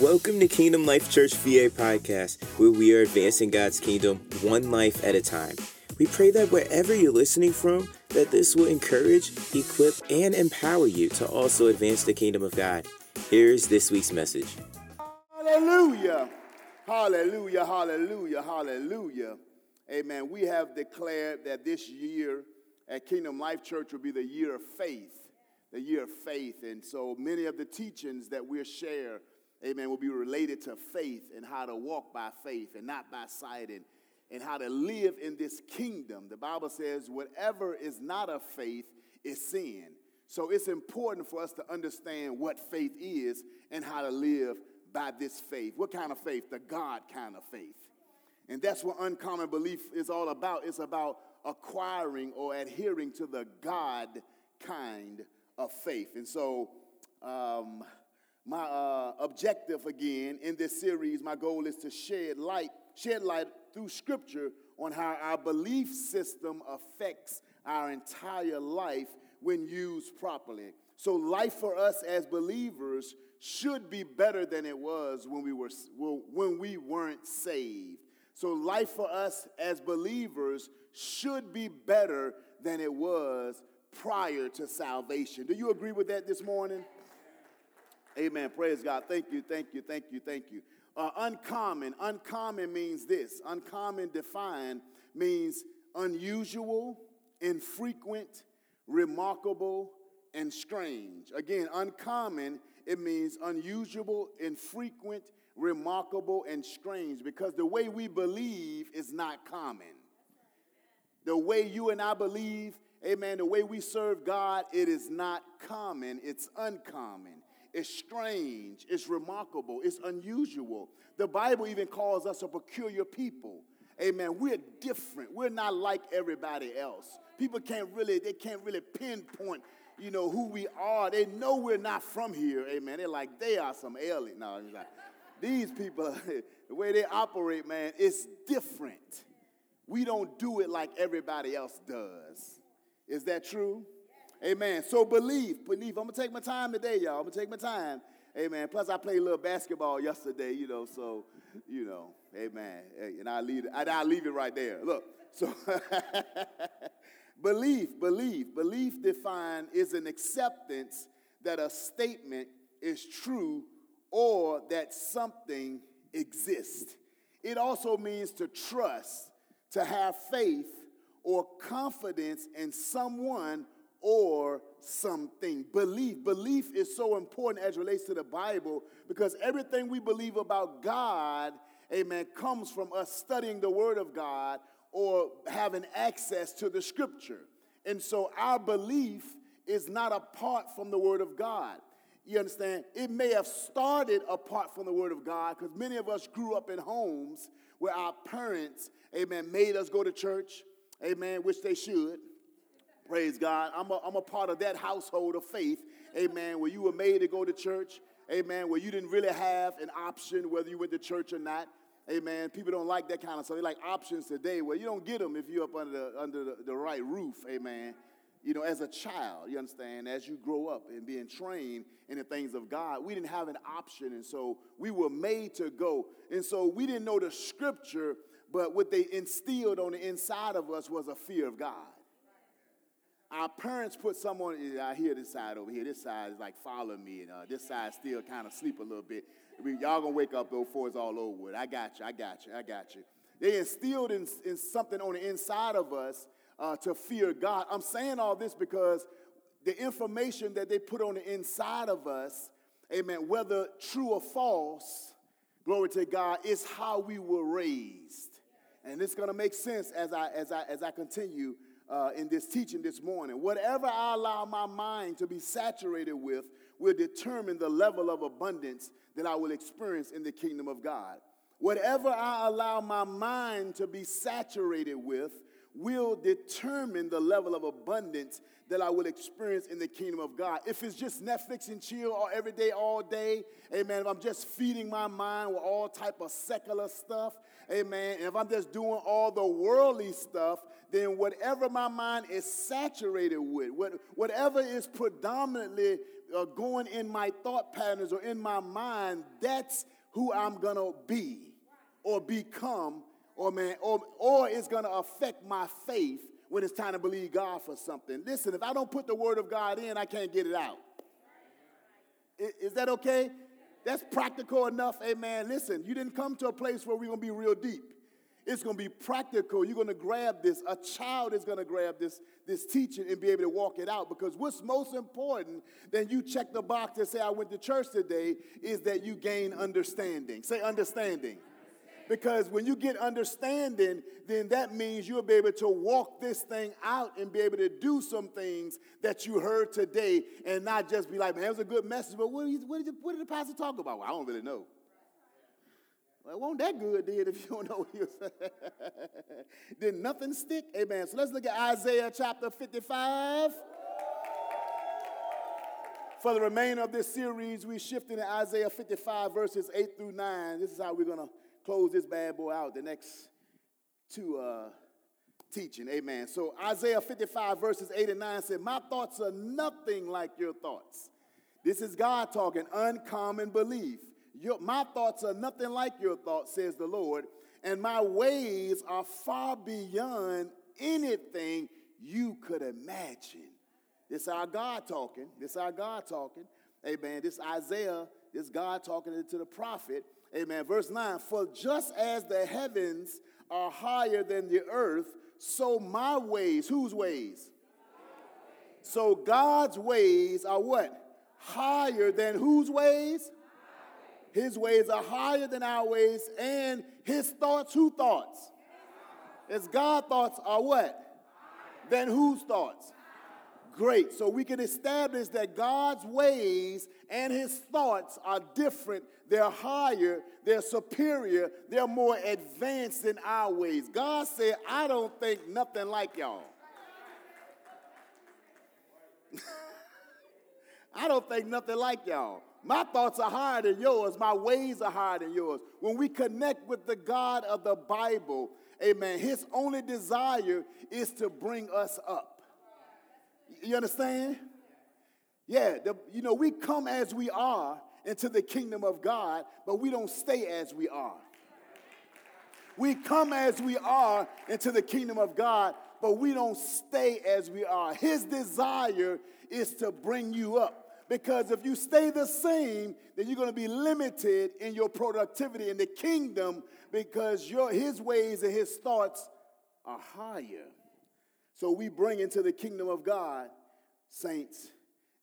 Welcome to Kingdom Life Church VA podcast, where we are advancing God's kingdom one life at a time. We pray that wherever you're listening from, that this will encourage, equip, and empower you to also advance the kingdom of God. Here's this week's message. Hallelujah. Hallelujah. Hallelujah. Hallelujah. Amen. We have declared that this year at Kingdom Life Church will be the year of faith. The year of faith. And so many of the teachings that we'll share amen, will be related to faith and how to walk by faith and not by sight and, and how to live in this kingdom. The Bible says, whatever is not of faith is sin. So it's important for us to understand what faith is and how to live by this faith. What kind of faith? The God kind of faith. And that's what uncommon belief is all about. It's about acquiring or adhering to the God kind of faith. And so, um, my uh, objective again in this series, my goal is to shed light, shed light through scripture on how our belief system affects our entire life when used properly. So life for us as believers should be better than it was when we were when we weren't saved. So life for us as believers should be better than it was prior to salvation. Do you agree with that this morning? Amen. Praise God. Thank you, thank you, thank you, thank you. Uh, uncommon. Uncommon means this. Uncommon defined means unusual, infrequent, remarkable, and strange. Again, uncommon, it means unusual, infrequent, remarkable, and strange because the way we believe is not common. The way you and I believe, amen, the way we serve God, it is not common, it's uncommon. It's strange, it's remarkable, it's unusual. The Bible even calls us a peculiar people. Amen. We're different. We're not like everybody else. People can't really, they can't really pinpoint, you know, who we are. They know we're not from here. Amen. They're like, they are some alien. No, like, these people, the way they operate, man, it's different. We don't do it like everybody else does. Is that true? Amen. So believe, believe. I'm gonna take my time today, y'all. I'm gonna take my time. Amen. Plus, I played a little basketball yesterday, you know. So, you know, amen. And I leave it. I leave it right there. Look. So, belief, belief, belief defined is an acceptance that a statement is true or that something exists. It also means to trust, to have faith or confidence in someone or something. Belief. Belief is so important as relates to the Bible because everything we believe about God, amen, comes from us studying the Word of God or having access to the Scripture. And so our belief is not apart from the Word of God. You understand? It may have started apart from the Word of God because many of us grew up in homes where our parents, amen, made us go to church, amen, which they should Praise God. I'm a, I'm a part of that household of faith, amen, where you were made to go to church, amen, where you didn't really have an option whether you went to church or not. Amen. People don't like that kind of stuff. They like options today. Well, you don't get them if you're up under the, under the, the right roof. Amen. You know, as a child, you understand, as you grow up and being trained in the things of God, we didn't have an option. And so we were made to go. And so we didn't know the scripture, but what they instilled on the inside of us was a fear of God. Our parents put someone, I hear this side over here. This side is like follow me, and uh, this side still kind of sleep a little bit. Mean, y'all gonna wake up before it's all over with. I got you, I got you, I got you. They instilled in, in something on the inside of us uh, to fear God. I'm saying all this because the information that they put on the inside of us, amen, whether true or false, glory to God, is how we were raised. And it's gonna make sense as I as I as I continue uh, in this teaching this morning. Whatever I allow my mind to be saturated with will determine the level of abundance that I will experience in the kingdom of God. Whatever I allow my mind to be saturated with will determine the level of abundance that I will experience in the kingdom of God. If it's just Netflix and chill every day, all day, amen. If I'm just feeding my mind with all type of secular stuff, amen. And if I'm just doing all the worldly stuff, then whatever my mind is saturated with, what, whatever is predominantly uh, going in my thought patterns or in my mind, that's who I'm going to be or become or man or, or it's going to affect my faith when it's time to believe God for something. Listen, if I don't put the word of God in, I can't get it out. Is, is that okay? That's practical enough, amen. Listen, you didn't come to a place where we're going to be real deep. It's going to be practical. You're going to grab this. A child is going to grab this, this teaching and be able to walk it out. Because what's most important than you check the box and say, I went to church today, is that you gain understanding. Say understanding. Because when you get understanding, then that means you'll be able to walk this thing out and be able to do some things that you heard today and not just be like, man, it was a good message, but what did, what did, what did the pastor talk about? Well, I don't really know. Well, wasn't that good, did, if you don't know what he was Did nothing stick? Amen. So let's look at Isaiah chapter 55. For the remainder of this series, we shift into Isaiah 55, verses 8 through 9. This is how we're going to close this bad boy out the next two uh, teaching. Amen. So Isaiah 55, verses 8 and 9 said, My thoughts are nothing like your thoughts. This is God talking, uncommon belief. Your, my thoughts are nothing like your thoughts, says the Lord, and my ways are far beyond anything you could imagine. This our God talking. This our God talking. Amen. This Isaiah, this God talking to the prophet. Amen. Verse 9 For just as the heavens are higher than the earth, so my ways, whose ways? So God's ways are what? Higher than whose ways? His ways are higher than our ways, and his thoughts, who thoughts? His God thoughts are what? Then whose thoughts? Great. So we can establish that God's ways and his thoughts are different. They're higher, they're superior, they're more advanced than our ways. God said, I don't think nothing like y'all. I don't think nothing like y'all. My thoughts are higher than yours. My ways are higher than yours. When we connect with the God of the Bible, amen, his only desire is to bring us up. You understand? Yeah, the, you know, we come as we are into the kingdom of God, but we don't stay as we are. We come as we are into the kingdom of God, but we don't stay as we are. His desire is to bring you up. Because if you stay the same, then you're going to be limited in your productivity in the kingdom because your, his ways and his thoughts are higher. So we bring into the kingdom of God, saints,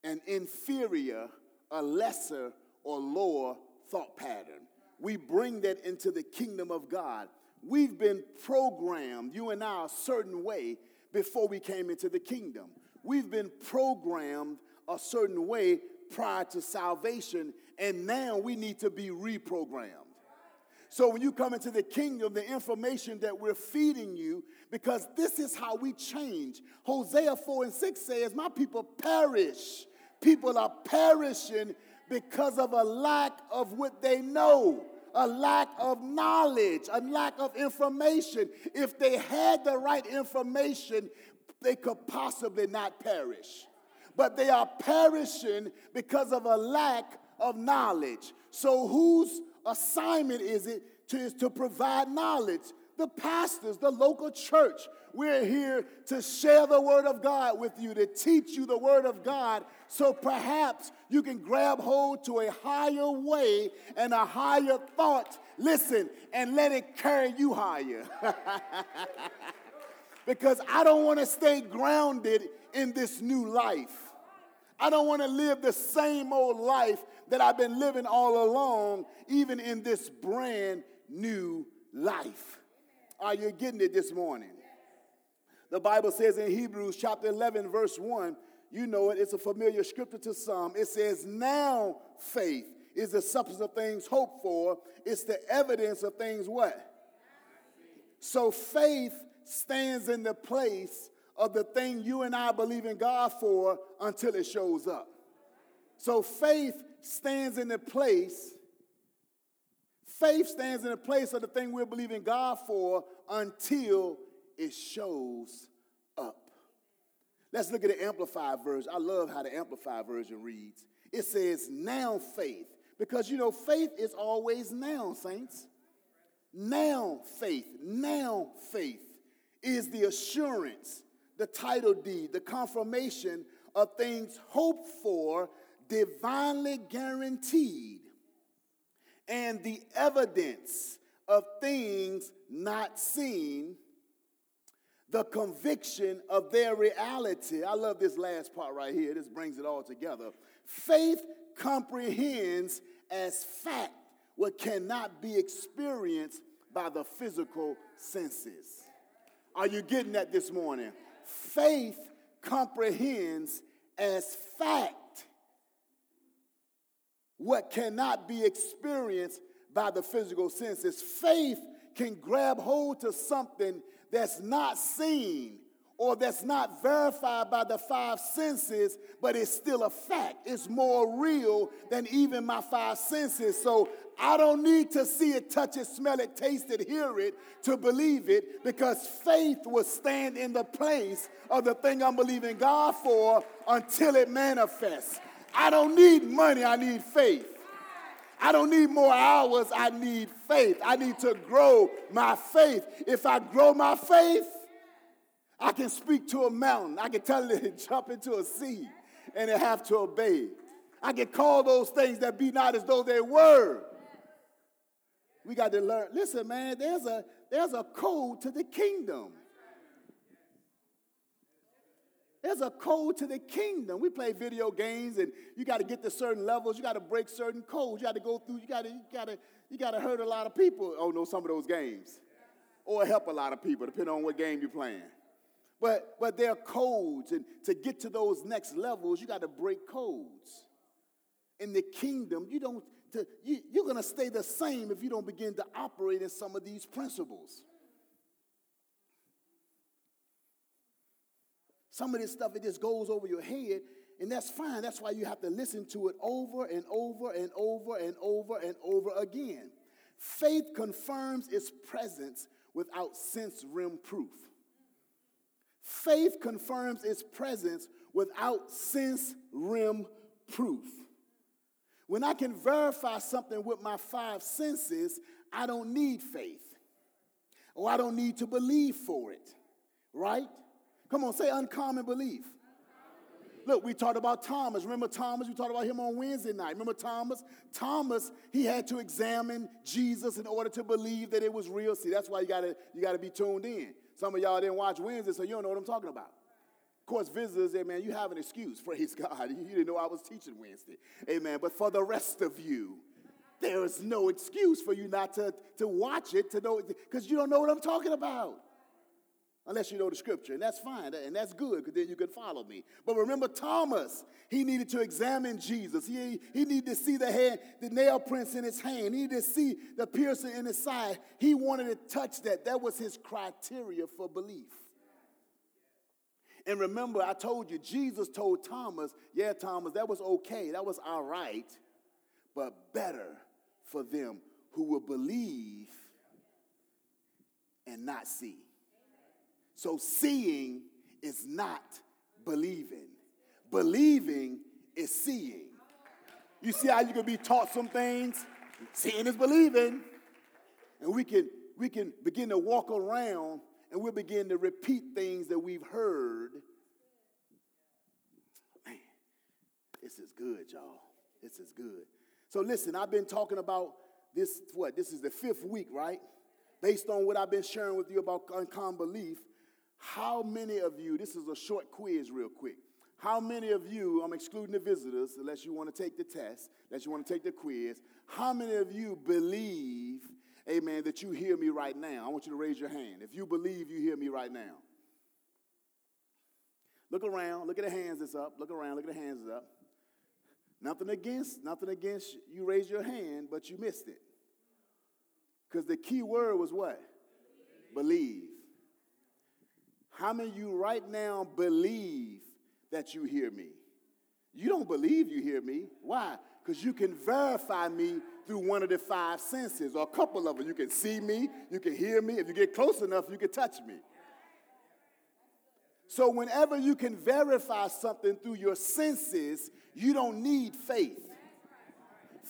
an inferior, a lesser, or lower thought pattern. We bring that into the kingdom of God. We've been programmed, you and I, a certain way before we came into the kingdom. We've been programmed a certain way prior to salvation, and now we need to be reprogrammed. So when you come into the kingdom, the information that we're feeding you, because this is how we change. Hosea 4 and 6 says, My people perish. People are perishing because of a lack of what they know, a lack of knowledge, a lack of information. If they had the right information, they could possibly not perish but they are perishing because of a lack of knowledge. So, whose assignment is it to, is to provide knowledge? The pastors, the local church. We're here to share the word of God with you, to teach you the word of God, so perhaps you can grab hold to a higher way and a higher thought. Listen, and let it carry you higher. because I don't want to stay grounded in this new life. I don't want to live the same old life that I've been living all along, even in this brand new life. Are you getting it this morning? The Bible says in Hebrews chapter 11, verse 1, you know it, it's a familiar scripture to some. It says, Now faith is the substance of things hoped for, it's the evidence of things what? So faith stands in the place of the thing you and I believe in God for until it shows up. So faith stands in the place, faith stands in the place of the thing we're believing God for until it shows up. Let's look at the Amplified version. I love how the Amplified version reads. It says now faith. Because you know, faith is always now, saints. Now faith, now faith is the assurance, the title deed, the confirmation of things hoped for, divinely guaranteed, and the evidence of things not seen, the conviction of their reality. I love this last part right here. This brings it all together. Faith comprehends as fact what cannot be experienced by the physical senses. Are you getting that this morning? Faith comprehends as fact what cannot be experienced by the physical senses. Faith can grab hold to something that's not seen or that's not verified by the five senses, but it's still a fact. It's more real than even my five senses. So I don't need to see it, touch it, smell it, taste it, hear it to believe it because faith will stand in the place of the thing I'm believing God for until it manifests. I don't need money, I need faith. I don't need more hours, I need faith. I need to grow my faith. If I grow my faith, I can speak to a mountain. I can tell it to jump into a sea and it have to obey. I can call those things that be not as though they were. We got to learn. Listen, man, there's a there's a code to the kingdom. There's a code to the kingdom. We play video games and you got to get to certain levels, you got to break certain codes, you got to go through, you got to you got to you got to hurt a lot of people. Oh no, some of those games. Or help a lot of people, depending on what game you're playing. But, but there are codes, and to get to those next levels, you got to break codes. In the kingdom, you don't, to, you, you're going to stay the same if you don't begin to operate in some of these principles. Some of this stuff, it just goes over your head, and that's fine. That's why you have to listen to it over and over and over and over and over again. Faith confirms its presence without sensory proof. Faith confirms its presence without sense rim proof. When I can verify something with my five senses, I don't need faith. Or I don't need to believe for it. Right? Come on, say uncommon belief. Look, we talked about Thomas. Remember Thomas? We talked about him on Wednesday night. Remember Thomas? Thomas, he had to examine Jesus in order to believe that it was real. See, that's why you gotta, you gotta be tuned in. Some of y'all didn't watch Wednesday, so you don't know what I'm talking about. Of course, visitors, amen, you have an excuse, praise God. You didn't know I was teaching Wednesday, amen. But for the rest of you, there is no excuse for you not to, to watch it, to know, because you don't know what I'm talking about. Unless you know the scripture, and that's fine, and that's good, because then you can follow me. But remember Thomas, he needed to examine Jesus. He, he needed to see the hand, the nail prints in his hand. He needed to see the piercing in his side. He wanted to touch that. That was his criteria for belief. And remember, I told you, Jesus told Thomas, yeah, Thomas, that was okay, that was all right, but better for them who will believe and not see. So seeing is not believing. Believing is seeing. You see how you can be taught some things? Seeing is believing. And we can we can begin to walk around and we'll begin to repeat things that we've heard. Man, this is good, y'all. This is good. So listen, I've been talking about this, what? This is the fifth week, right? Based on what I've been sharing with you about uncommon belief, how many of you, this is a short quiz, real quick. How many of you, I'm excluding the visitors, unless you want to take the test, unless you want to take the quiz, how many of you believe, amen, that you hear me right now? I want you to raise your hand. If you believe you hear me right now. Look around, look at the hands that's up, look around, look at the hands that's up. Nothing against, nothing against you raise your hand, but you missed it. Because the key word was what? Believe. How many of you right now believe that you hear me? You don't believe you hear me. Why? Because you can verify me through one of the five senses, or a couple of them. You can see me, you can hear me. If you get close enough, you can touch me. So, whenever you can verify something through your senses, you don't need faith.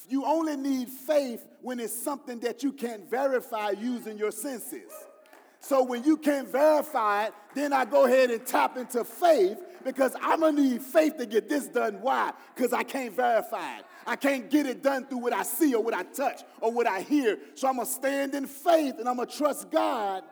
You only need faith when it's something that you can't verify using your senses. So when you can't verify it, then I go ahead and tap into faith because I'm gonna need faith to get this done. Why? Because I can't verify it. I can't get it done through what I see or what I touch or what I hear. So I'm gonna stand in faith and I'm gonna trust God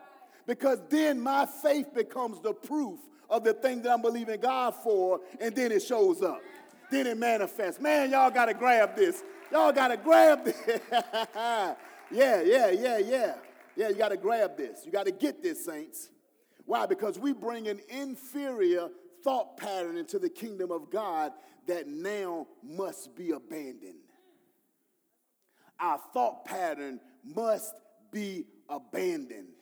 because then my faith becomes the proof of the thing that I'm believing God for, and then it shows up. Then it manifests. Man, y'all gotta grab this. Y'all gotta grab this. yeah, yeah, yeah, yeah. Yeah, you gotta grab this. You gotta get this, saints. Why? Because we bring an inferior thought pattern into the kingdom of God that now must be abandoned. Our thought pattern must be abandoned.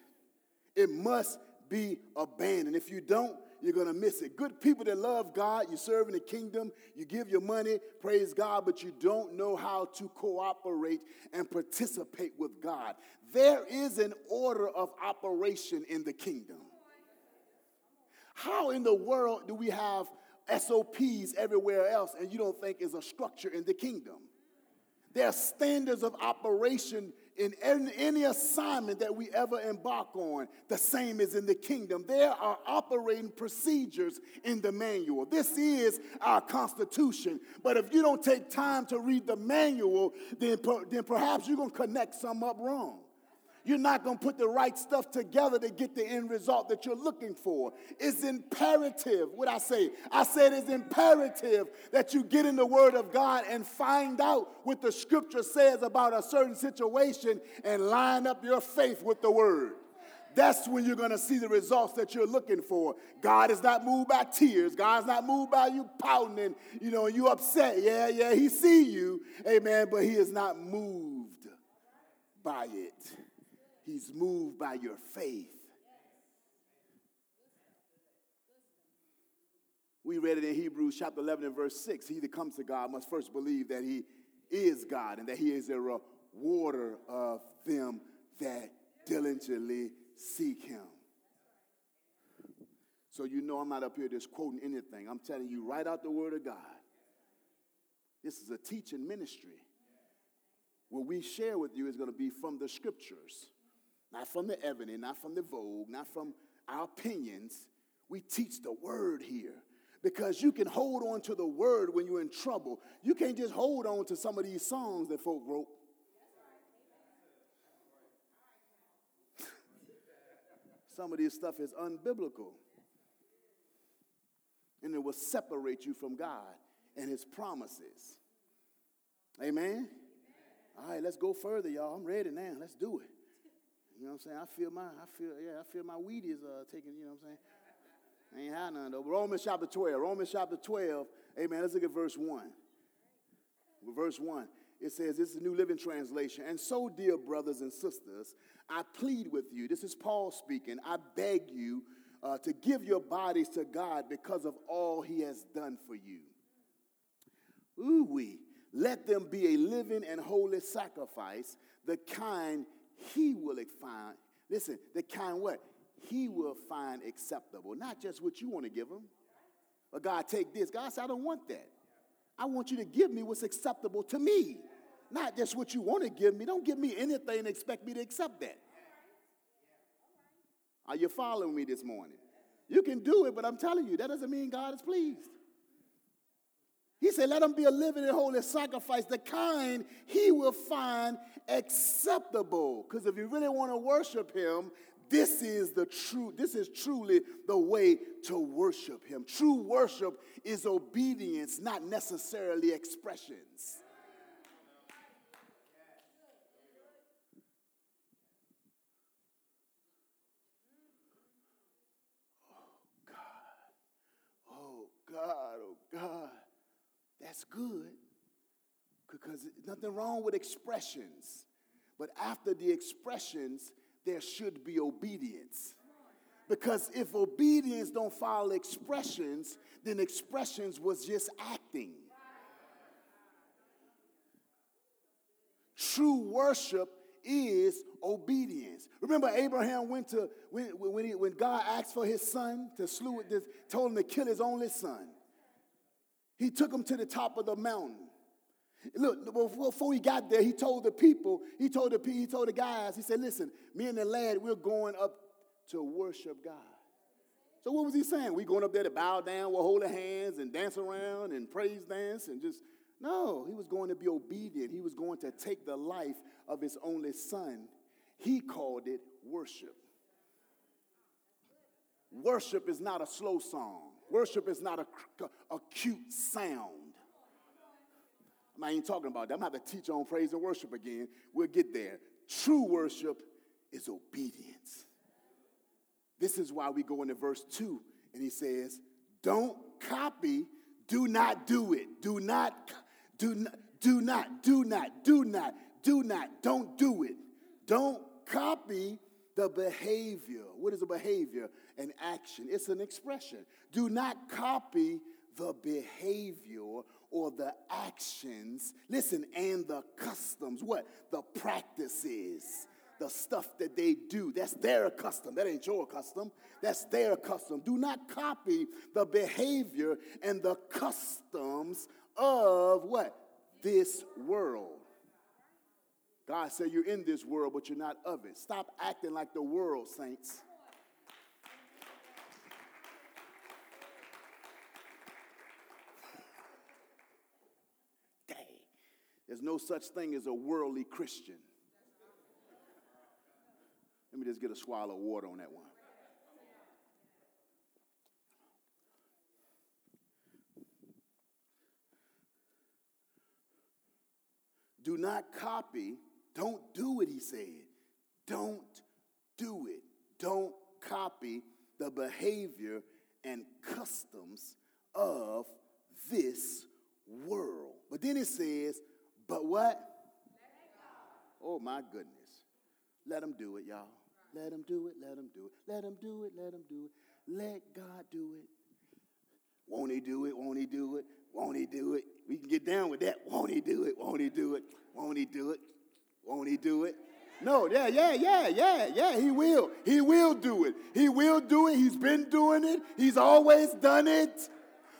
It must be abandoned. If you don't, you're going to miss it. Good people that love God, you serve in the kingdom, you give your money, praise God, but you don't know how to cooperate and participate with God. There is an order of operation in the kingdom. How in the world do we have SOPs everywhere else and you don't think is a structure in the kingdom? There are standards of operation in any assignment that we ever embark on, the same as in the kingdom. There are operating procedures in the manual. This is our constitution. But if you don't take time to read the manual, then, then perhaps you're going to connect some up wrong you're not going to put the right stuff together to get the end result that you're looking for. It's imperative. What I say? I said it's imperative that you get in the Word of God and find out what the Scripture says about a certain situation and line up your faith with the Word. That's when you're going to see the results that you're looking for. God is not moved by tears. God's not moved by you pouting and you know you upset. Yeah, yeah, He see you, Amen. But He is not moved by it. He's moved by your faith. We read it in Hebrews chapter 11 and verse 6. He that comes to God must first believe that he is God and that he is a rewarder of them that diligently seek him. So you know I'm not up here just quoting anything. I'm telling you right out the word of God. This is a teaching ministry. What we share with you is going to be from the scriptures. Not from the Ebony, not from the Vogue, not from our opinions. We teach the word here because you can hold on to the word when you're in trouble. You can't just hold on to some of these songs that folk wrote. some of this stuff is unbiblical. And it will separate you from God and his promises. Amen? All right, let's go further, y'all. I'm ready now. Let's do it. You know what I'm saying? I feel my, I feel, yeah, I feel my weed is uh, taking, you know what I'm saying? I ain't had none though. Romans chapter 12. Romans chapter 12. Amen. Let's look at verse 1. Verse 1. It says, this is a New Living Translation. And so, dear brothers and sisters, I plead with you. This is Paul speaking. I beg you uh, to give your bodies to God because of all he has done for you. Ooh, we. Let them be a living and holy sacrifice, the kind he will find, listen, the kind what? He will find acceptable. Not just what you want to give him. But God, take this. God said, I don't want that. I want you to give me what's acceptable to me. Not just what you want to give me. Don't give me anything and expect me to accept that. Are you following me this morning? You can do it, but I'm telling you, that doesn't mean God is pleased. He said, Let them be a living and holy sacrifice, the kind he will find acceptable. Because if you really want to worship him, this is the true, this is truly the way to worship him. True worship is obedience, not necessarily expressions. Oh God, oh God, oh God. That's good because nothing wrong with expressions. But after the expressions, there should be obedience. Because if obedience don't follow expressions, then expressions was just acting. True worship is obedience. Remember, Abraham went to, when, when, he, when God asked for his son to slew told him to kill his only son. He took him to the top of the mountain. Look, before he got there, he told the people, he told the he told the guys, he said, listen, me and the lad, we're going up to worship God. So what was he saying? We going up there to bow down with holy hands and dance around and praise dance and just no, he was going to be obedient. He was going to take the life of his only son. He called it worship. Worship is not a slow song. Worship is not a, a cute sound. I ain't talking about that. I'm going to have to teach on praise and worship again. We'll get there. True worship is obedience. This is why we go into verse 2 and he says, Don't copy, do not do it. Do not do not, do not, do not, do not, do not, don't do it. Don't copy the behavior. What is a behavior? An action. It's an expression. Do not copy the behavior or the actions. Listen, and the customs. What? The practices. The stuff that they do. That's their custom. That ain't your custom. That's their custom. Do not copy the behavior and the customs of what? This world. God said you're in this world, but you're not of it. Stop acting like the world, saints. Dang. There's no such thing as a worldly Christian. Let me just get a swallow of water on that one. Do not copy. Don't do it, he said. Don't do it. Don't copy the behavior and customs of this world. But then it says, but what? Oh my goodness. Let him do it, y'all. Let him do it, let him do it. Let him do it, let him do it. Let God do it. Won't he do it? Won't he do it? Won't he do it? We can get down with that. Won't he do it? Won't he do it? Won't he do it? Won't he do it? No, yeah, yeah, yeah, yeah, yeah, he will. He will do it. He will do it. He's been doing it. He's always done it.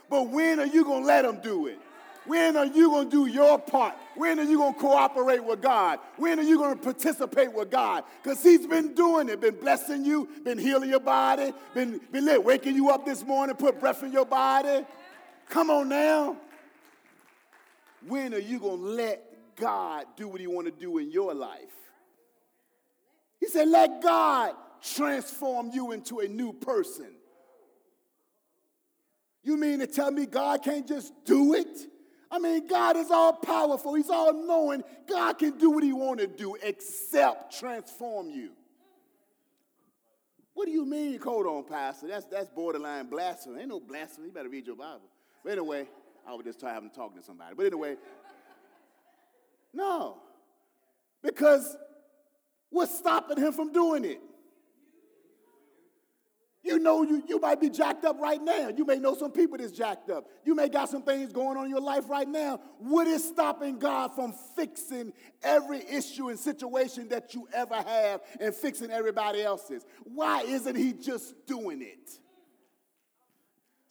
But when are you going to let him do it? When are you going to do your part? When are you going to cooperate with God? When are you going to participate with God? Because He's been doing it, been blessing you, been healing your body, been, been lit, waking you up this morning, put breath in your body. Come on now. When are you going to let God do what He want to do in your life? He said, let God transform you into a new person. You mean to tell me God can't just do it? I mean, God is all powerful. He's all knowing. God can do what he want to do except transform you. What do you mean, hold on, Pastor? That's, that's borderline blasphemy. Ain't no blasphemy. You better read your Bible. But anyway, I was just having to talk to somebody. But anyway, no. Because what's stopping him from doing it? You know you, you might be jacked up right now. You may know some people that's jacked up. You may got some things going on in your life right now. What is stopping God from fixing every issue and situation that you ever have and fixing everybody else's? Why isn't he just doing it?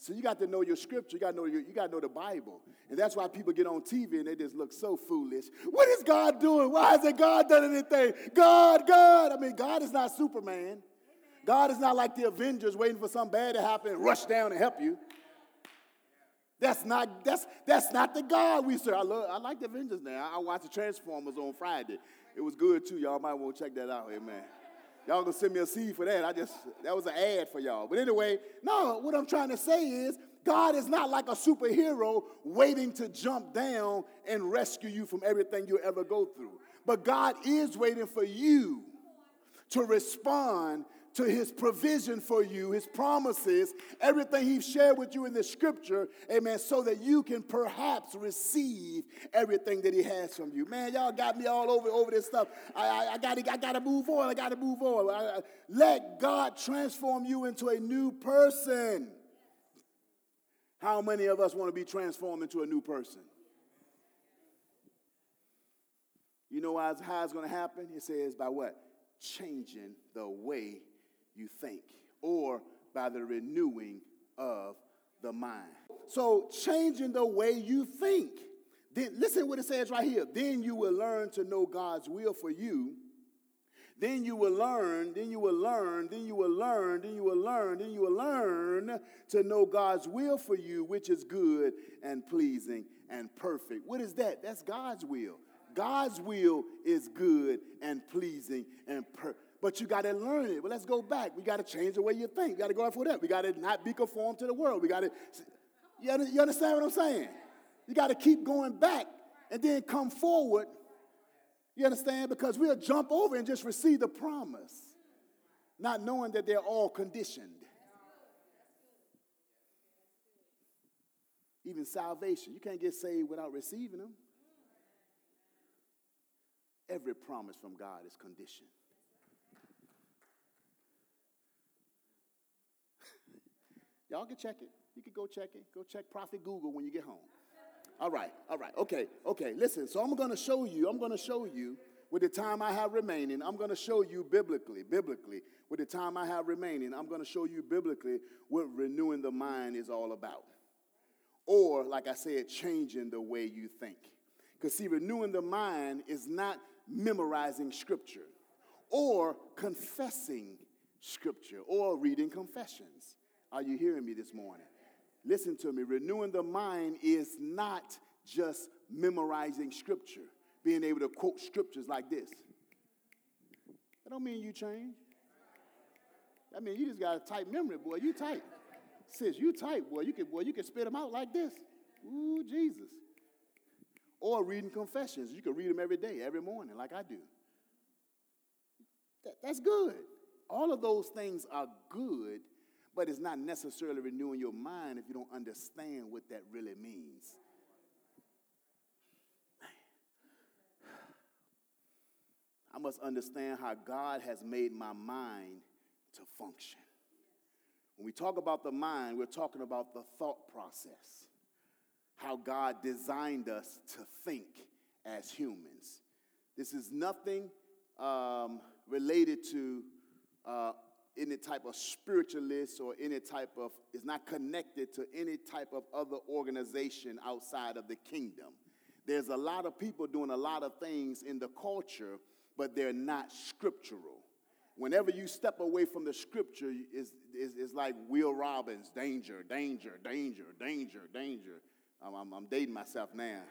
So you got to know your scripture. You got to know your, you got to know the Bible, and that's why people get on TV and they just look so foolish. What is God doing? Why hasn't God done anything? God, God. I mean, God is not Superman. God is not like the Avengers waiting for something bad to happen and rush down and help you. That's not, that's, that's not the God we serve. I, love, I like the Avengers now. I watched the Transformers on Friday. It was good too. Y'all might want to check that out. Amen. Y'all gonna send me a seed for that. I just, that was an ad for y'all. But anyway, no, what I'm trying to say is God is not like a superhero waiting to jump down and rescue you from everything you ever go through. But God is waiting for you to respond to his provision for you, his promises, everything he shared with you in the scripture, amen, so that you can perhaps receive everything that he has from you. Man, y'all got me all over, over this stuff. I, I, I gotta, I gotta move on. I gotta move on. I, let God transform you into a new person. How many of us want to be transformed into a new person? You know how it's going to happen? It says by what? Changing the way you think or by the renewing of the mind. So, changing the way you think. Then, listen what it says right here. Then you will learn to know God's will for you. Then you will learn, then you will learn, then you will learn, then you will learn, then you will learn to know God's will for you, which is good and pleasing and perfect. What is that? That's God's will. God's will is good and pleasing and perfect. But you got to learn it. But let's go back. We got to change the way you think. We got to go after that. We got to not be conformed to the world. We got to, you understand what I'm saying? You got to keep going back and then come forward. You understand? Because we'll jump over and just receive the promise, not knowing that they're all conditioned. Even salvation, you can't get saved without receiving them. Every promise from God is conditioned. Y'all can check it. You can go check it. Go check Prophet Google when you get home. All right, all right, okay, okay. Listen, so I'm going to show you, I'm going to show you with the time I have remaining, I'm going to show you biblically, biblically, with the time I have remaining, I'm going to show you biblically what renewing the mind is all about. Or, like I said, changing the way you think. Because, see, renewing the mind is not memorizing scripture or confessing scripture or reading confessions. Are you hearing me this morning? Listen to me. Renewing the mind is not just memorizing scripture, being able to quote scriptures like this. That don't mean you change. I mean, you just got a tight memory, boy. You tight. Sis, you tight, boy. You can, boy, you can spit them out like this. Ooh, Jesus. Or reading confessions. You can read them every day, every morning, like I do. That, that's good. All of those things are good but it's not necessarily renewing your mind if you don't understand what that really means. I must understand how God has made my mind to function. When we talk about the mind, we're talking about the thought process, how God designed us to think as humans. This is nothing um, related to uh, any type of spiritualist or any type of, is not connected to any type of other organization outside of the kingdom. There's a lot of people doing a lot of things in the culture, but they're not scriptural. Whenever you step away from the scripture, it's, it's, it's like Will Robbins danger, danger, danger, danger, danger. I'm, I'm, I'm dating myself now.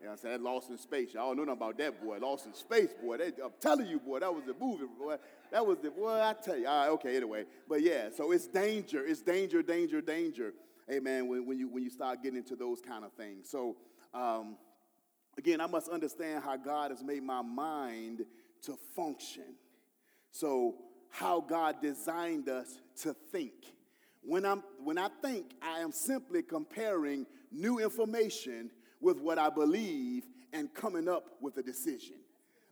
You know what I'm saying? Lost in Space. Y'all know nothing about that boy. Lost in Space, boy. I'm telling you, boy, that was the movie, boy. That was the, boy, I tell you. All right, okay, anyway. But yeah, so it's danger. It's danger, danger, danger. Amen, when, when, you, when you start getting into those kind of things. So, um, again, I must understand how God has made my mind to function. So, how God designed us to think. When, I'm, when I think, I am simply comparing new information with what I believe and coming up with a decision.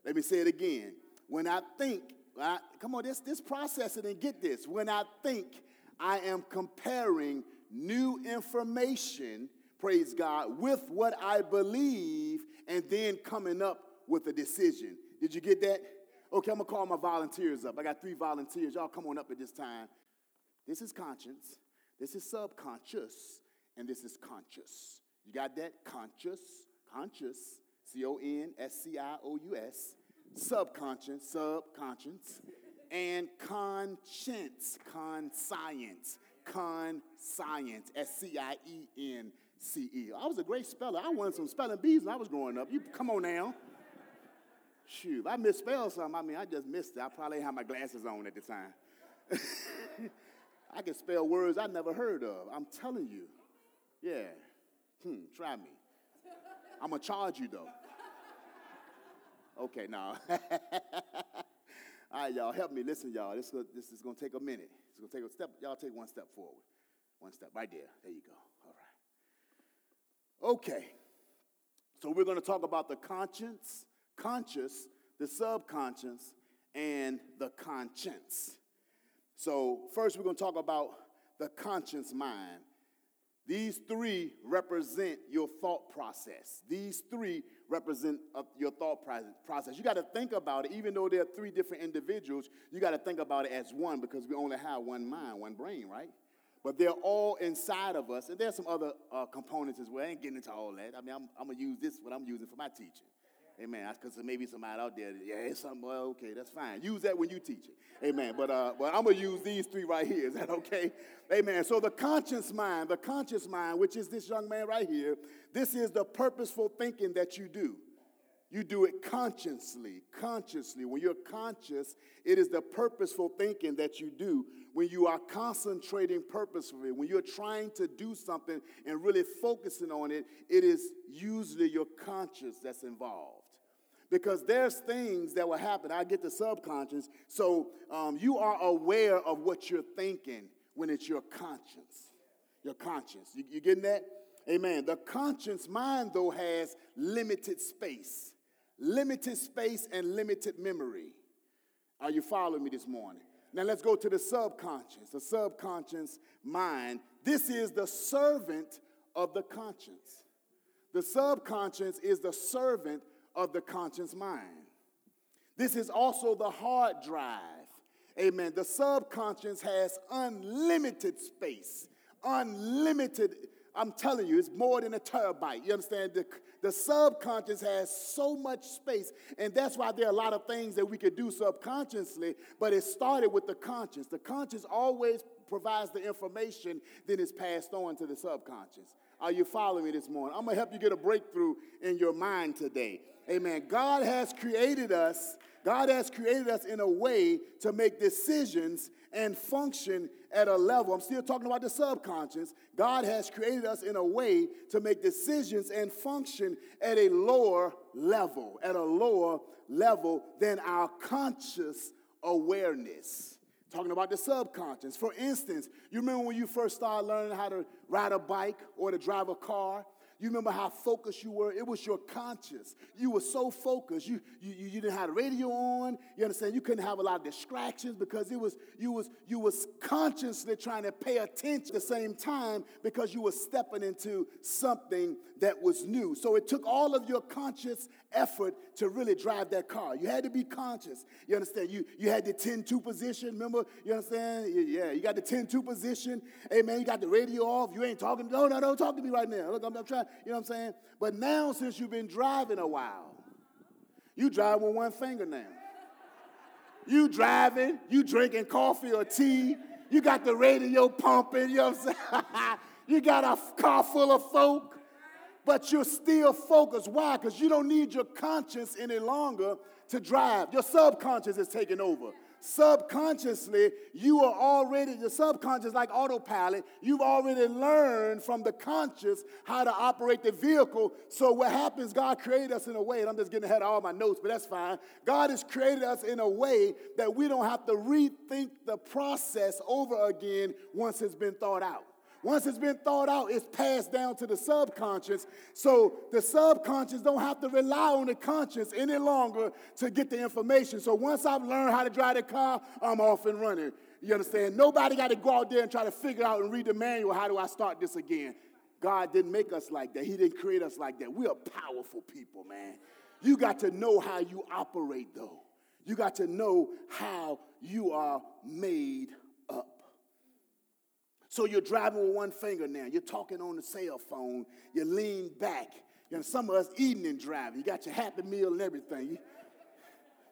Let me say it again. When I think, I, come on, this, this process it and get this. When I think, I am comparing new information, praise God, with what I believe and then coming up with a decision. Did you get that? Okay, I'm gonna call my volunteers up. I got three volunteers. Y'all come on up at this time. This is conscience, this is subconscious, and this is conscious. You got that? Conscious, conscious, C O N S C I O U S, subconscious, subconscious, and conscience, conscience, conscience, S C I E N C E. I was a great speller. I won some spelling bees when I was growing up. You come on now. Shoot, I misspelled something, I mean, I just missed it. I probably had my glasses on at the time. I can spell words I never heard of. I'm telling you. Yeah. Hmm, try me. I'm going to charge you though. Okay, now. All right, y'all, help me. Listen, y'all. This, this is going to take a minute. It's going to take a step. Y'all take one step forward. One step right there. There you go. All right. Okay. So we're going to talk about the conscience, conscious, the subconscious, and the conscience. So first we're going to talk about the conscience mind. These three represent your thought process. These three represent uh, your thought process. You got to think about it, even though there are three different individuals, you got to think about it as one because we only have one mind, one brain, right? But they're all inside of us. And there's some other uh, components as well. I ain't getting into all that. I mean, I'm, I'm going to use this, what I'm using for my teaching. Amen. Because maybe somebody out there, yeah, it's something, well, okay, that's fine. Use that when you teach it. Amen. But, uh, but I'm to use these three right here. Is that okay? Amen. So the conscious mind, the conscious mind, which is this young man right here, this is the purposeful thinking that you do. You do it consciously, consciously. When you're conscious, it is the purposeful thinking that you do. When you are concentrating purposefully, when you're trying to do something and really focusing on it, it is usually your conscious that's involved because there's things that will happen. I get the subconscious. So um, you are aware of what you're thinking when it's your conscience. Your conscience. You, you getting that? Amen. The conscious mind, though, has limited space, limited space and limited memory. Are you following me this morning? Now let's go to the subconscious, the subconscious mind. This is the servant of the conscience. The subconscious is the servant of the conscious mind. This is also the hard drive. Amen. The subconscious has unlimited space, unlimited. I'm telling you, it's more than a terabyte. You understand? The, the subconscious has so much space, and that's why there are a lot of things that we could do subconsciously, but it started with the conscious. The conscious always provides the information, then it's passed on to the subconscious. Are you following me this morning? I'm going to help you get a breakthrough in your mind today. Amen. God has created us. God has created us in a way to make decisions and function at a level. I'm still talking about the subconscious. God has created us in a way to make decisions and function at a lower level, at a lower level than our conscious awareness. Talking about the subconscious. For instance, you remember when you first started learning how to ride a bike or to drive a car? You remember how focused you were? It was your conscience. You were so focused. You, you, you didn't have the radio on. You understand? You couldn't have a lot of distractions because it was you was you was consciously trying to pay attention at the same time because you were stepping into something that was new. So it took all of your conscious effort to really drive that car. You had to be conscious. You understand? You, you had the 10-2 position. Remember? You understand? Yeah, you got the 10-2 position. Hey, man, you got the radio off. You ain't talking. No, no, don't talk to me right now. Look, I'm, I'm trying. You know what I'm saying? But now, since you've been driving a while, you drive with one finger now. You driving, you drinking coffee or tea. You got the radio pumping. You know what I'm saying? you got a car full of folk but you're still focused. Why? Because you don't need your conscience any longer to drive. Your subconscious is taking over. Subconsciously, you are already, your subconscious, like autopilot, you've already learned from the conscious how to operate the vehicle. So, what happens, God created us in a way, and I'm just getting ahead of all my notes, but that's fine. God has created us in a way that we don't have to rethink the process over again once it's been thought out. Once it's been thought out, it's passed down to the subconscious. So the subconscious don't have to rely on the conscience any longer to get the information. So once I've learned how to drive the car, I'm off and running. You understand? Nobody got to go out there and try to figure out and read the manual. How do I start this again? God didn't make us like that. He didn't create us like that. We are powerful people, man. You got to know how you operate, though. You got to know how you are made so you're driving with one finger now. You're talking on the cell phone. You lean back. You know, some of us eating and driving. You got your happy meal and everything.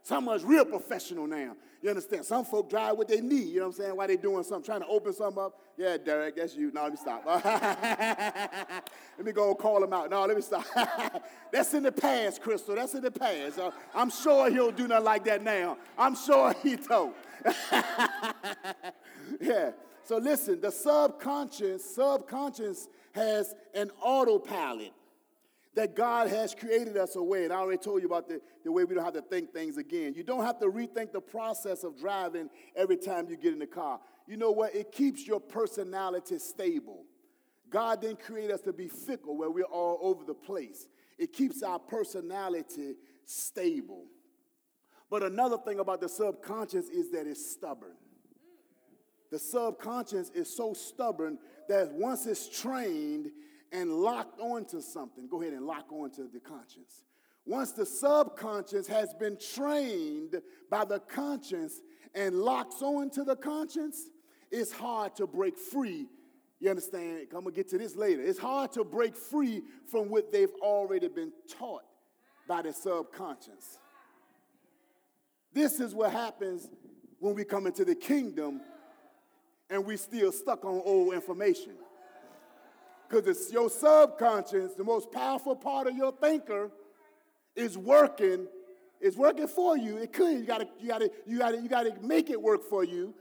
Some of us real professional now. You understand? Some folk drive with their knee. You know what I'm saying? Why they doing something, trying to open something up. Yeah, Derek, that's you. No, let me stop. let me go call him out. No, let me stop. that's in the past, Crystal. That's in the past. Uh, I'm sure he'll do nothing like that now. I'm sure he don't. yeah. So listen, the subconscious, subconscious has an autopilot that God has created us a way. And I already told you about the, the way we don't have to think things again. You don't have to rethink the process of driving every time you get in the car. You know what? It keeps your personality stable. God didn't create us to be fickle where we're all over the place. It keeps our personality stable. But another thing about the subconscious is that it's stubborn. The subconscious is so stubborn that once it's trained and locked onto something, go ahead and lock onto the conscience. Once the subconscious has been trained by the conscience and locks onto the conscience, it's hard to break free. You understand? I'm gonna get to this later. It's hard to break free from what they've already been taught by the subconscious. This is what happens when we come into the kingdom and we still stuck on old information. Because it's your subconscious, the most powerful part of your thinker, is working, is working for you. It could. You gotta, you gotta, you gotta, you gotta make it work for you,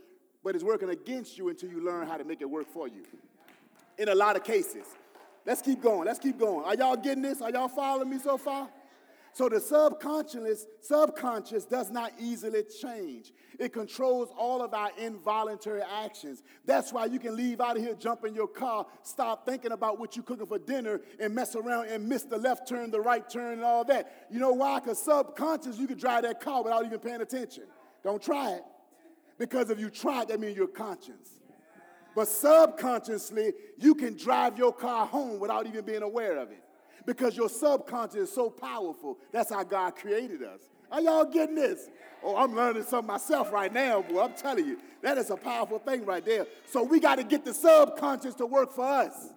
but it's working against you until you learn how to make it work for you. In a lot of cases. Let's keep going. Let's keep going. Are y'all getting this? Are y'all following me so far? So the subconscious, subconscious does not easily change. It controls all of our involuntary actions. That's why you can leave out of here, jump in your car, stop thinking about what you're cooking for dinner, and mess around and miss the left turn, the right turn, and all that. You know why? Because subconscious, you can drive that car without even paying attention. Don't try it. Because if you try it, that means you're conscious. But subconsciously, you can drive your car home without even being aware of it because your subconscious is so powerful. That's how God created us. Are y'all getting this? Oh, I'm learning something myself right now, boy. I'm telling you, that is a powerful thing right there. So we got to get the subconscious to work for us.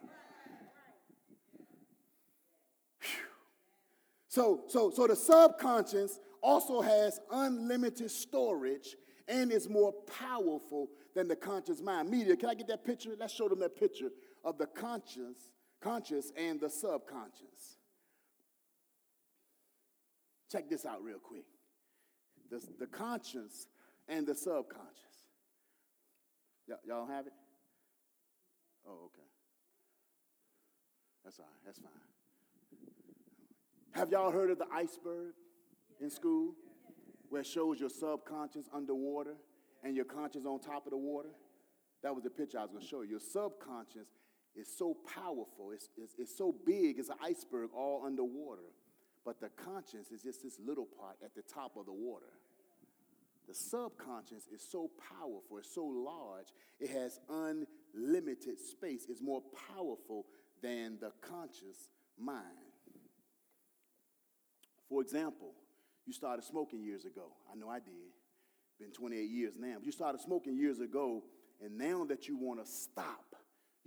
So, so, so the subconscious also has unlimited storage and is more powerful than the conscious mind. Media, can I get that picture? Let's show them that picture of the conscious conscious and the subconscious. Check this out real quick. The, the conscious and the subconscious. Y- y'all have it? Oh, okay. That's all right. That's fine. Have y'all heard of the iceberg in school? Where it shows your subconscious underwater and your conscious on top of the water? That was the picture I was going to show you. Your subconscious is so powerful, it's, it's, it's so big, it's an iceberg all underwater. But the conscience is just this little part at the top of the water. The subconscious is so powerful, it's so large, it has unlimited space, it's more powerful than the conscious mind. For example, you started smoking years ago. I know I did. Been 28 years now. But you started smoking years ago, and now that you want to stop,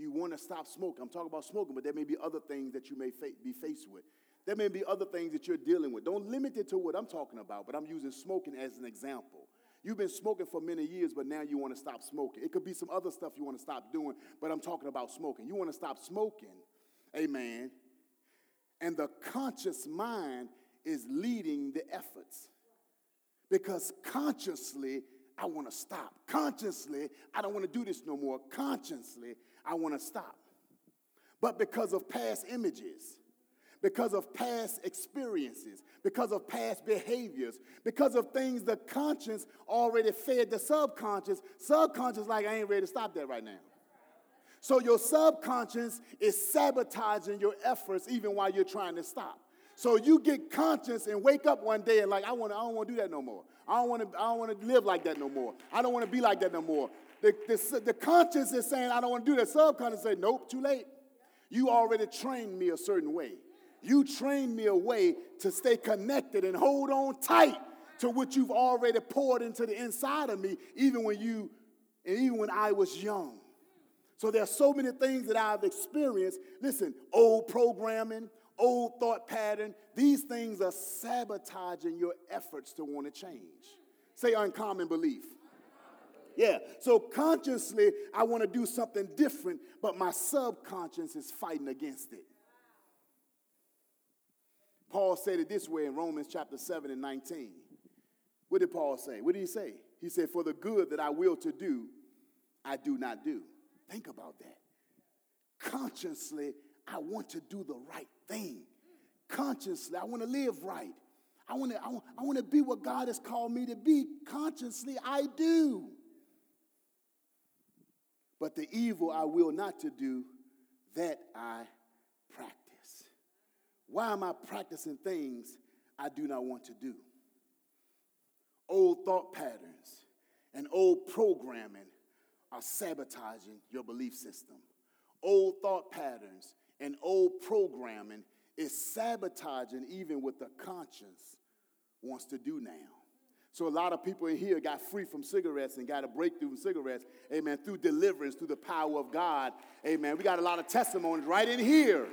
you want to stop smoking. I'm talking about smoking, but there may be other things that you may fa- be faced with. There may be other things that you're dealing with. Don't limit it to what I'm talking about, but I'm using smoking as an example. You've been smoking for many years, but now you want to stop smoking. It could be some other stuff you want to stop doing, but I'm talking about smoking. You want to stop smoking, amen. And the conscious mind is leading the efforts. Because consciously, I want to stop. Consciously, I don't want to do this no more. Consciously, I want to stop. But because of past images, because of past experiences, because of past behaviors, because of things the conscience already fed the subconscious, subconscious like I ain't ready to stop that right now. So your subconscious is sabotaging your efforts even while you're trying to stop. So you get conscious and wake up one day and like I want to. I don't want to do that no more. I don't want to I don't want to live like that no more. I don't want to be like that no more. The, the, conscience is saying, I don't want to do that. Subconscious say, nope, too late. You already trained me a certain way. You trained me a way to stay connected and hold on tight to what you've already poured into the inside of me, even when you, and even when I was young. So there are so many things that I've experienced. Listen, old programming, old thought pattern, these things are sabotaging your efforts to want to change. Say uncommon belief. Yeah. So consciously, I want to do something different, but my subconscious is fighting against it. Paul said it this way in Romans chapter 7 and 19. What did Paul say? What did he say? He said, For the good that I will to do, I do not do. Think about that. Consciously, I want to do the right thing. Consciously, I want to live right. I want to, I want, I want to be what God has called me to be. Consciously, I do. But the evil I will not to do, that I practice. Why am I practicing things I do not want to do? Old thought patterns and old programming are sabotaging your belief system. Old thought patterns and old programming is sabotaging even what the conscience wants to do now. So a lot of people in here got free from cigarettes and got a breakthrough from cigarettes, amen, through deliverance, through the power of God. Amen. We got a lot of testimonies right in here.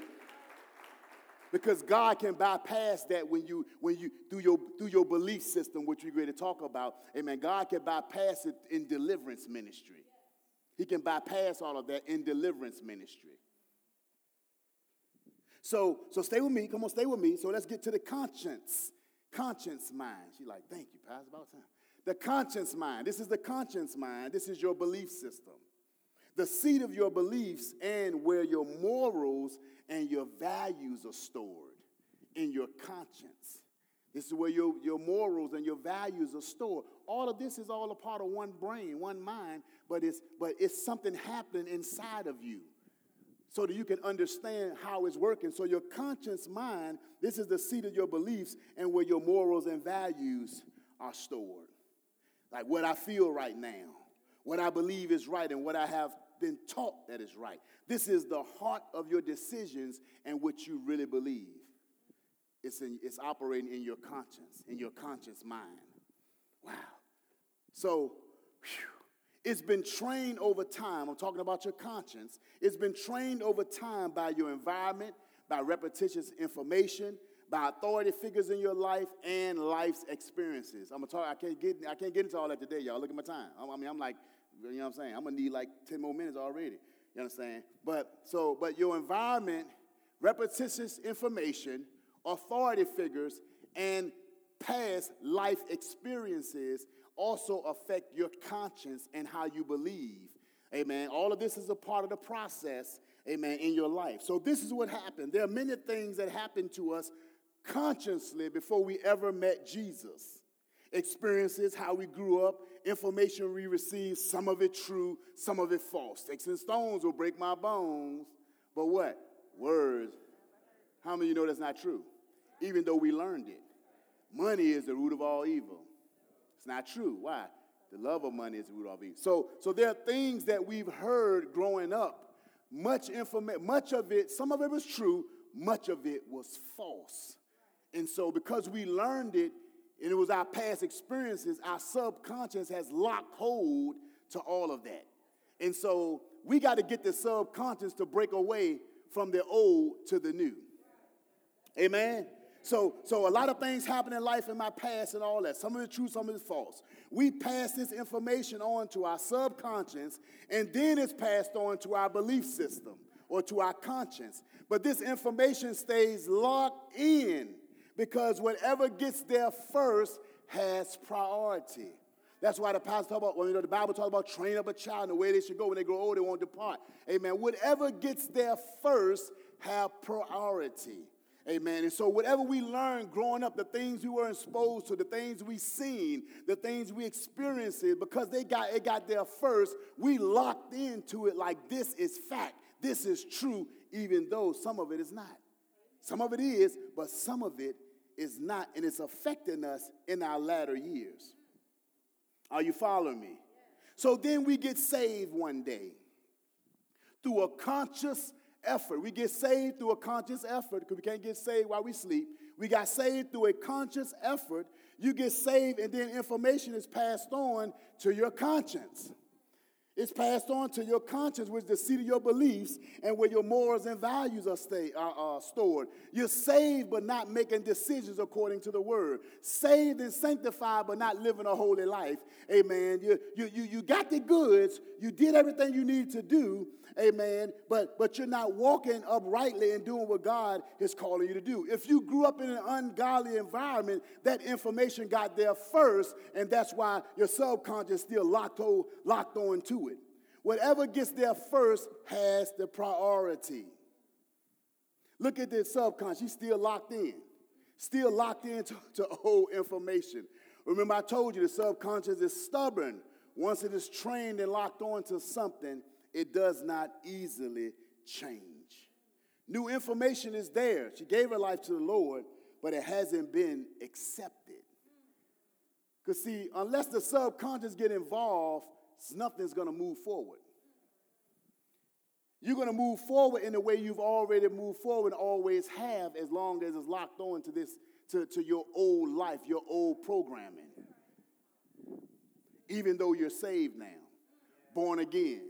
Because God can bypass that when you, when you through your through your belief system, which we're going to talk about. Amen. God can bypass it in deliverance ministry. He can bypass all of that in deliverance ministry. So, so stay with me. Come on, stay with me. So let's get to the conscience. Conscience mind. She's like, thank you, Pastor. About time. The conscience mind. This is the conscience mind. This is your belief system. The seat of your beliefs and where your morals and your values are stored in your conscience. This is where your, your morals and your values are stored. All of this is all a part of one brain, one mind, but it's, but it's something happening inside of you so that you can understand how it's working. So, your conscious mind, this is the seat of your beliefs and where your morals and values are stored. Like what I feel right now, what I believe is right, and what I have been taught that is right. This is the heart of your decisions and what you really believe. It's, in, it's operating in your conscience, in your conscious mind. Wow. So, whew, it's been trained over time. I'm talking about your conscience. It's been trained over time by your environment, by repetitious information, by authority figures in your life, and life's experiences. I'm gonna talk. I can't get. I can't get into all that today, y'all. Look at my time. I mean, I'm like, you know what I'm saying. I'm gonna need like 10 more minutes already. You understand? But so, but your environment, repetitious information, authority figures, and past life experiences also affect your conscience and how you believe. Amen. All of this is a part of the process, amen, in your life. So, this is what happened. There are many things that happened to us consciously before we ever met Jesus. Experiences, how we grew up, information we received, some of it true, some of it false. Sticks and stones will break my bones, but what? Words. How many of you know that's not true? Even though we learned it. Money is the root of all evil. It's not true. Why? The love of money is the root of all evil. So, so there are things that we've heard growing up. Much information, much of it, some of it was true, much of it was false. And so, because we learned it, and it was our past experiences, our subconscious has locked hold to all of that. And so, we got to get the subconscious to break away from the old to the new. Amen. So, so a lot of things happen in life in my past and all that. Some of it true, some of it false. We pass this information on to our subconscious, and then it's passed on to our belief system or to our conscience. But this information stays locked in because whatever gets there first has priority. That's why the pastor talk about, you know, the Bible talks about train up a child in the way they should go. When they grow old, they won't depart. Amen. Whatever gets there first have priority. Amen. And so, whatever we learned growing up, the things we were exposed to, the things we seen, the things we experienced, because they got it got there first, we locked into it like this is fact, this is true, even though some of it is not. Some of it is, but some of it is not, and it's affecting us in our latter years. Are you following me? So then we get saved one day through a conscious effort. We get saved through a conscious effort because we can't get saved while we sleep. We got saved through a conscious effort. You get saved, and then information is passed on to your conscience. It's passed on to your conscience, which is the seat of your beliefs and where your morals and values are, stay, are, are stored. You're saved, but not making decisions according to the word. Saved and sanctified, but not living a holy life. Amen. You, you, you, you got the goods, you did everything you need to do, amen, but, but you're not walking uprightly and doing what God is calling you to do. If you grew up in an ungodly environment, that information got there first, and that's why your subconscious still locked, on, locked on to it. Whatever gets there first has the priority. Look at this subconscious. She's still locked in, still locked into to old information. Remember, I told you the subconscious is stubborn. Once it is trained and locked onto something, it does not easily change. New information is there. She gave her life to the Lord, but it hasn't been accepted. Because, see, unless the subconscious get involved, nothing's going to move forward. You're going to move forward in the way you've already moved forward and always have as long as it's locked on to this to, to your old life, your old programming. Even though you're saved now, born again.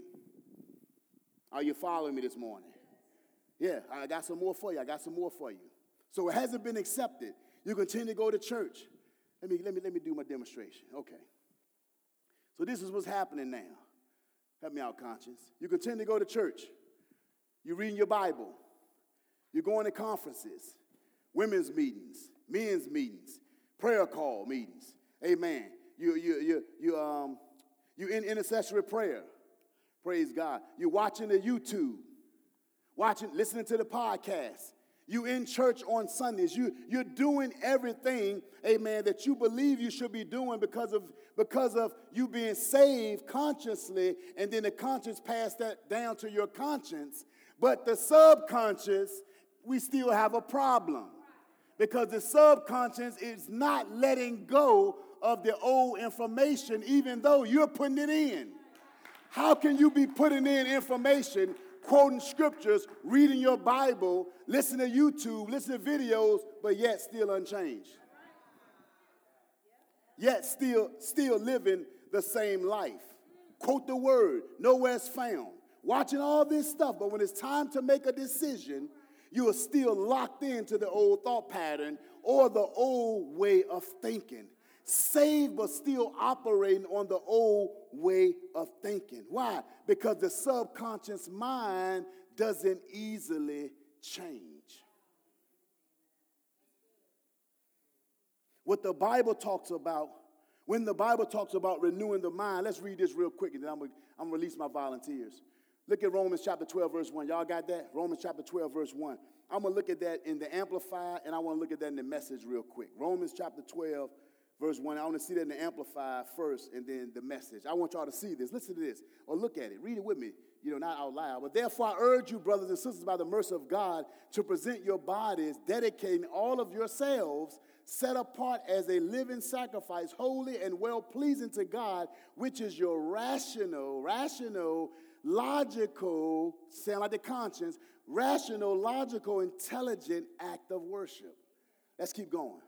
Are you following me this morning? Yeah, I got some more for you. I got some more for you. So it hasn't been accepted. You continue to go to church. Let me, let me, let me do my demonstration. Okay. So this is what's happening now. Help me out, conscience. You continue to go to church. You're reading your Bible. You're going to conferences, women's meetings, men's meetings, prayer call meetings. Amen. You, you, you, you, um, you in intercessory prayer. Praise God. You're watching the YouTube, watching, listening to the podcast. You in church on Sundays. You, you're doing everything, amen, that you believe you should be doing because of, because of you being saved consciously, and then the conscience passed that down to your conscience. But the subconscious, we still have a problem because the subconscious is not letting go of the old information, even though you're putting it in. How can you be putting in information quoting scriptures, reading your Bible, listening to YouTube, listening to videos, but yet still unchanged. Yet still, still living the same life. Quote the word, nowhere found. Watching all this stuff, but when it's time to make a decision, you are still locked into the old thought pattern or the old way of thinking saved but still operating on the old way of thinking. Why? Because the subconscious mind doesn't easily change. What the Bible talks about, when the Bible talks about renewing the mind, let's read this real quick and then I'm going to release my volunteers. Look at Romans chapter 12, verse 1. Y'all got that? Romans chapter 12, verse 1. I'm going to look at that in the Amplified and I want to look at that in the message real quick. Romans chapter 12, verse 1. I want to see that in the Amplified first and then the message. I want y'all to see this. Listen to this or look at it. Read it with me. You know, not out loud. But therefore, I urge you, brothers and sisters, by the mercy of God, to present your bodies, dedicating all of yourselves, set apart as a living sacrifice, holy and well pleasing to God, which is your rational, rational, logical, sound like the conscience, rational, logical, intelligent act of worship. Let's keep going.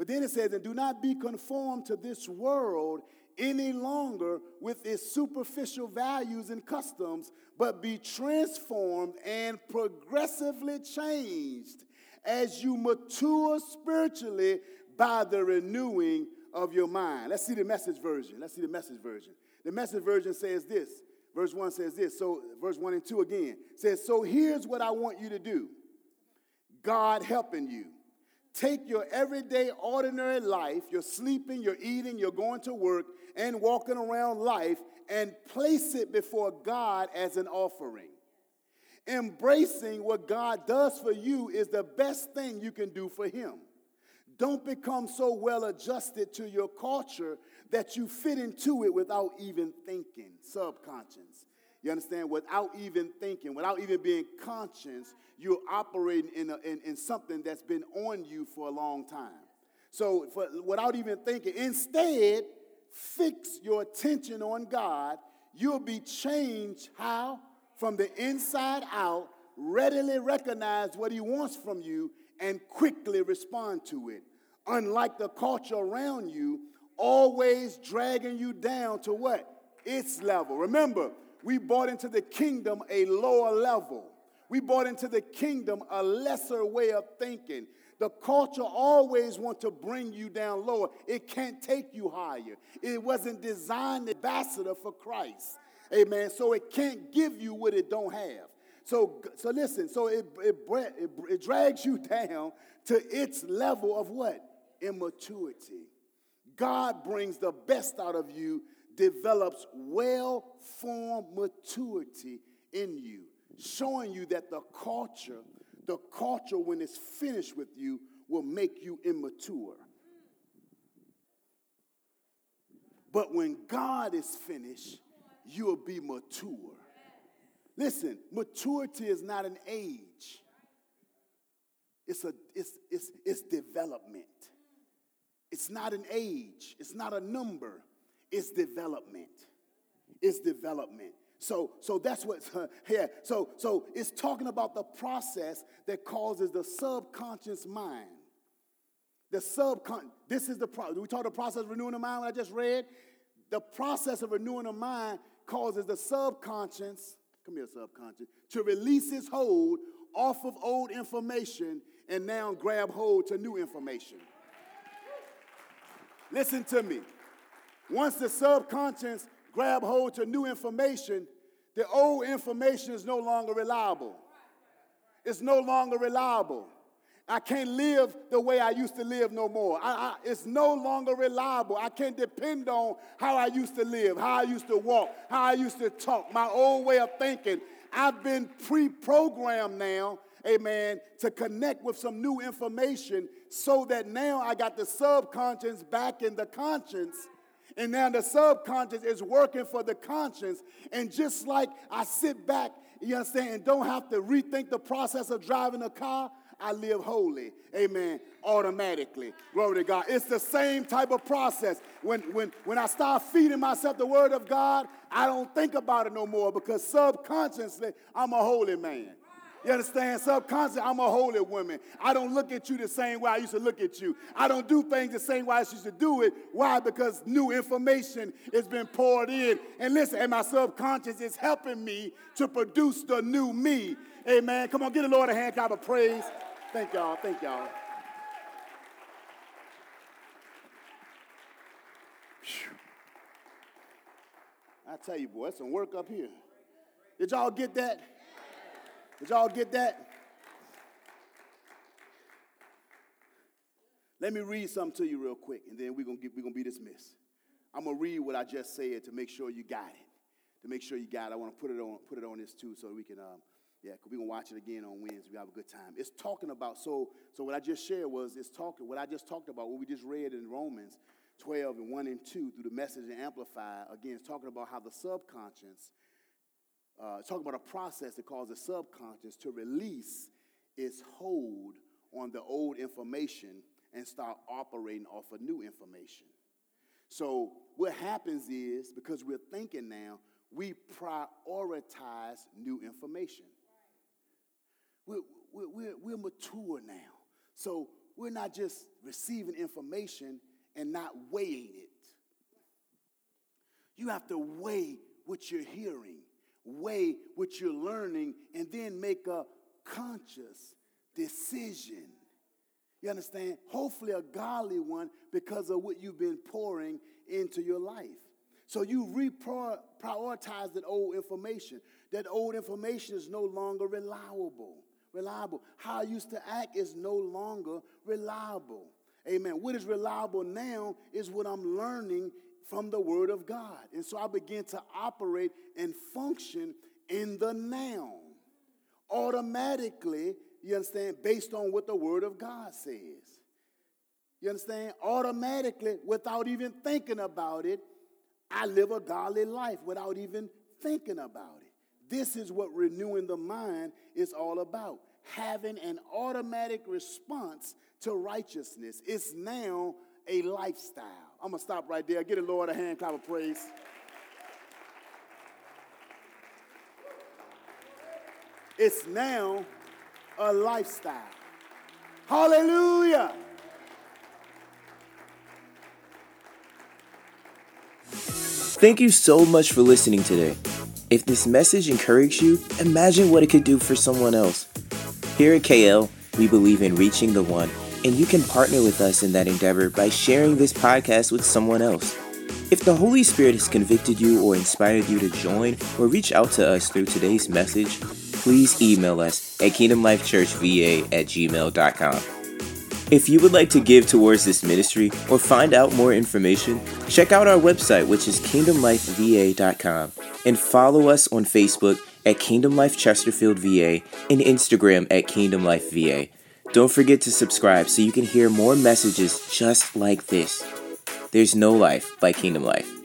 But then it says, and do not be conformed to this world any longer with its superficial values and customs, but be transformed and progressively changed as you mature spiritually by the renewing of your mind. Let's see the message version. Let's see the message version. The message version says this. Verse 1 says this. So, verse 1 and 2 again says, So here's what I want you to do God helping you take your everyday, ordinary life, you're sleeping, you're eating, you're going to work, and walking around life, and place it before God as an offering. Embracing what God does for you is the best thing you can do for Him. Don't become so well adjusted to your culture that you fit into it without even thinking, subconscious. You understand? Without even thinking, without even being conscious, you're operating in, a, in, in something that's been on you for a long time. So, for, without even thinking, instead, fix your attention on God. You'll be changed how? From the inside out, readily recognize what He wants from you and quickly respond to it. Unlike the culture around you, always dragging you down to what? Its level. Remember, we brought into the kingdom a lower level. We brought into the kingdom a lesser way of thinking. The culture always wants to bring you down lower. It can't take you higher. It wasn't designed ambassador for Christ. Amen. So it can't give you what it don't have. So, so listen, so it, it, it, it drags you down to its level of what? Immaturity. God brings the best out of you develops well formed maturity in you, showing you that the culture, the culture, when it's finished with you, will make you immature. But when God is finished, you'll be mature. Listen, maturity is not an age. It's a it's it's it's development. It's not an age, it's not a number, it's development. It's development. So, so that's what, yeah. So, so it's talking about the process that causes the subconscious mind. The subconscious, this is the process. We talk the process of renewing the mind, I just read. The process of renewing the mind causes the subconscious, come here, subconscious, to release its hold off of old information and now grab hold to new information. Listen to me. Once the subconscious grab hold to new information, the old information is no longer reliable. It's no longer reliable. I can't live the way I used to live no more. I, I, it's no longer reliable. I can't depend on how I used to live, how I used to walk, how I used to talk, my old way of thinking. I've been pre programmed now, amen, to connect with some new information so that now I got the subconscious back in the conscience and now the subconscious is working for the conscience. And just like I sit back, you understand, and don't have to rethink the process of driving a car, I live holy. Amen. Automatically. Glory to God. It's the same type of process. When, when, when I start feeding myself the word of God, I don't think about it no more because subconsciously I'm a holy man. You understand? Subconsciously, I'm a holy woman. I don't look at you the same way I used to look at you. I don't do things the same way I used to do it. Why? Because new information has been poured in. And listen, and my subconscious is helping me to produce the new me. Amen. Come on, give the Lord a hand clap of praise. Thank y'all. Thank y'all. I tell you, boy, that's some work up here. Did y'all get that? Did y'all get that? Let me read something to you real quick, and then we're gonna we're gonna be dismissed. I'm gonna read what I just said to make sure you got it. To make sure you got it, I want to put it on put it on this too, so we can um, yeah, we can watch it again on Wednesday. We have a good time. It's talking about so so what I just shared was it's talking what I just talked about what we just read in Romans 12 and 1 and 2 through the message and amplify again. It's talking about how the subconscious uh, talking about a process that causes the subconscious to release its hold on the old information and start operating off of new information. So, what happens is because we're thinking now, we prioritize new information. We're, we're, we're, mature now. So, we're not just receiving information and not weighing it. You have to weigh what you're hearing weigh what you're learning and then make a conscious decision. You understand? Hopefully, a godly one because of what you've been pouring into your life. So you reprioritize that old information. That old information is no longer reliable. Reliable. How I used to act is no longer reliable. Amen. What is reliable now is what I'm learning from the Word of God. And so I began to operate and function in the now. Automatically, you understand, based on what the Word of God says. You understand? Automatically, without even thinking about it, I live a godly life without even thinking about it. This is what renewing the mind is all about. Having an automatic response to righteousness. It's now a lifestyle. I'm going to stop right there. Get the Lord a hand clap of praise. It's now a lifestyle. Hallelujah. Thank you so much for listening today. If this message encouraged you, imagine what it could do for someone else. Here at KL, we believe in reaching the one and you can partner with us in that endeavor by sharing this podcast with someone else. If the Holy Spirit has convicted you or inspired you to join or reach out to us through today's message, please email us at kingdomlifechurchva at gmail.com. If you would like to give towards this ministry or find out more information, check out our website, which is kingdomlifeva.com, and follow us on Facebook at Kingdom Life Chesterfield VA and Instagram at Kingdom Life VA. Don't forget to subscribe so you can hear more messages just like this. There's no life by Kingdom Life.